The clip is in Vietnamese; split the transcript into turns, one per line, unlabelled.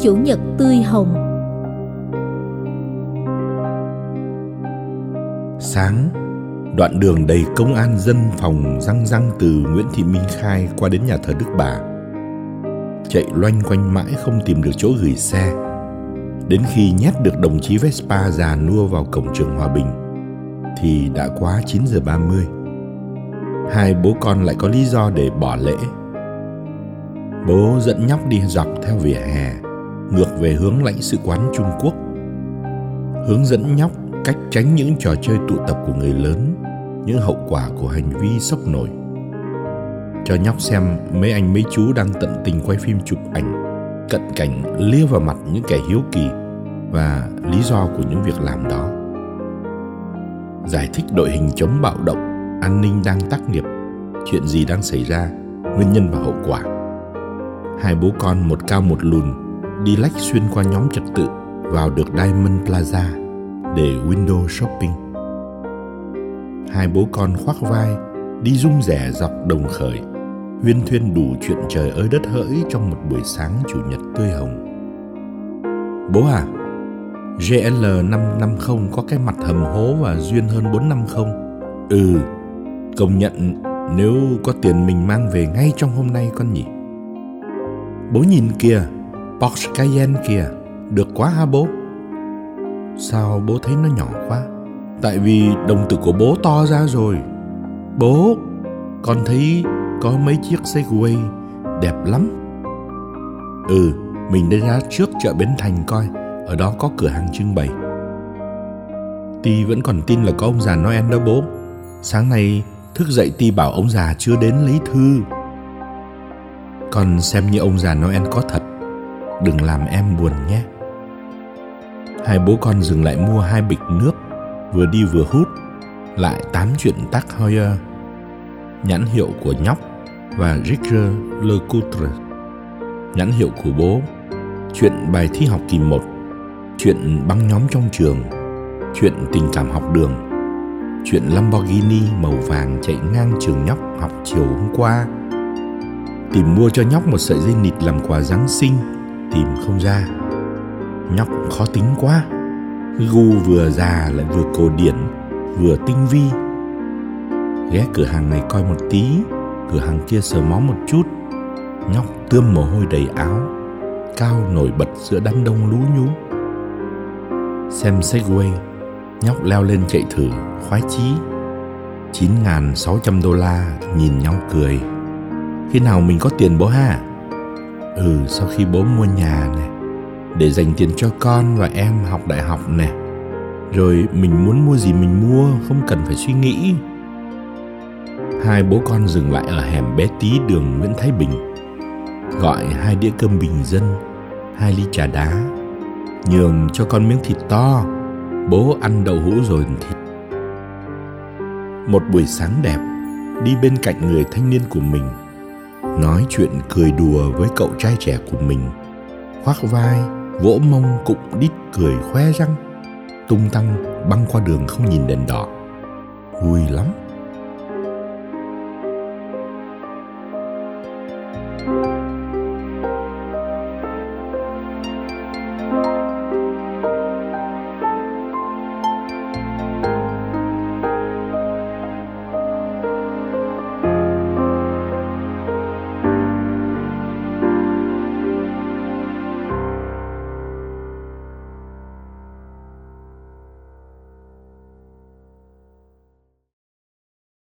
Chủ nhật tươi hồng
Sáng, đoạn đường đầy công an dân phòng răng răng từ Nguyễn Thị Minh Khai qua đến nhà thờ Đức Bà. Chạy loanh quanh mãi không tìm được chỗ gửi xe. Đến khi nhét được đồng chí Vespa già nua vào cổng trường Hòa Bình, thì đã quá 9 giờ 30. Hai bố con lại có lý do để bỏ lễ. Bố dẫn nhóc đi dọc theo vỉa hè, về hướng lãnh sự quán Trung Quốc. Hướng dẫn nhóc cách tránh những trò chơi tụ tập của người lớn, những hậu quả của hành vi sốc nổi. Cho nhóc xem mấy anh mấy chú đang tận tình quay phim chụp ảnh, cận cảnh lia vào mặt những kẻ hiếu kỳ và lý do của những việc làm đó. Giải thích đội hình chống bạo động, an ninh đang tác nghiệp, chuyện gì đang xảy ra, nguyên nhân và hậu quả. Hai bố con một cao một lùn đi lách xuyên qua nhóm trật tự vào được Diamond Plaza để window shopping. Hai bố con khoác vai đi rung rẻ dọc đồng khởi, huyên thuyên đủ chuyện trời ơi đất hỡi trong một buổi sáng chủ nhật tươi hồng. Bố à, GL 550 có cái mặt hầm hố và duyên hơn 450. Ừ, công nhận nếu có tiền mình mang về ngay trong hôm nay con nhỉ. Bố nhìn kìa, Porsche Cayenne kìa, được quá ha bố. Sao bố thấy nó nhỏ quá? Tại vì đồng tử của bố to ra rồi. Bố, con thấy có mấy chiếc Segway đẹp lắm. Ừ, mình đi ra trước chợ Bến Thành coi, ở đó có cửa hàng trưng bày. Ti vẫn còn tin là có ông già Noel đó bố. Sáng nay thức dậy Ti bảo ông già chưa đến lấy thư. Con xem như ông già Noel có thật, đừng làm em buồn nhé. Hai bố con dừng lại mua hai bịch nước, vừa đi vừa hút, lại tám chuyện tác Hoyer, nhãn hiệu của nhóc và Richard Lecoutre nhãn hiệu của bố, chuyện bài thi học kỳ 1 chuyện băng nhóm trong trường, chuyện tình cảm học đường, chuyện Lamborghini màu vàng chạy ngang trường nhóc học chiều hôm qua. Tìm mua cho nhóc một sợi dây nịt làm quà Giáng sinh tìm không ra. Nhóc khó tính quá. Gu vừa già lại vừa cổ điển, vừa tinh vi. Ghé cửa hàng này coi một tí, cửa hàng kia sờ mó một chút. Nhóc tươm mồ hôi đầy áo, cao nổi bật giữa đám đông lú nhú. Xem segway, nhóc leo lên chạy thử, khoái chí. 9.600 đô la, nhìn nhau cười. Khi nào mình có tiền bố ha? Ừ sau khi bố mua nhà này để dành tiền cho con và em học đại học nè. Rồi mình muốn mua gì mình mua, không cần phải suy nghĩ. Hai bố con dừng lại ở hẻm bé tí đường nguyễn thái bình, gọi hai đĩa cơm bình dân, hai ly trà đá, nhường cho con miếng thịt to. Bố ăn đậu hũ rồi thịt. Một buổi sáng đẹp, đi bên cạnh người thanh niên của mình nói chuyện cười đùa với cậu trai trẻ của mình. Khoác vai, vỗ mông cụng đít cười khoe răng, tung tăng băng qua đường không nhìn đèn đỏ. Vui lắm.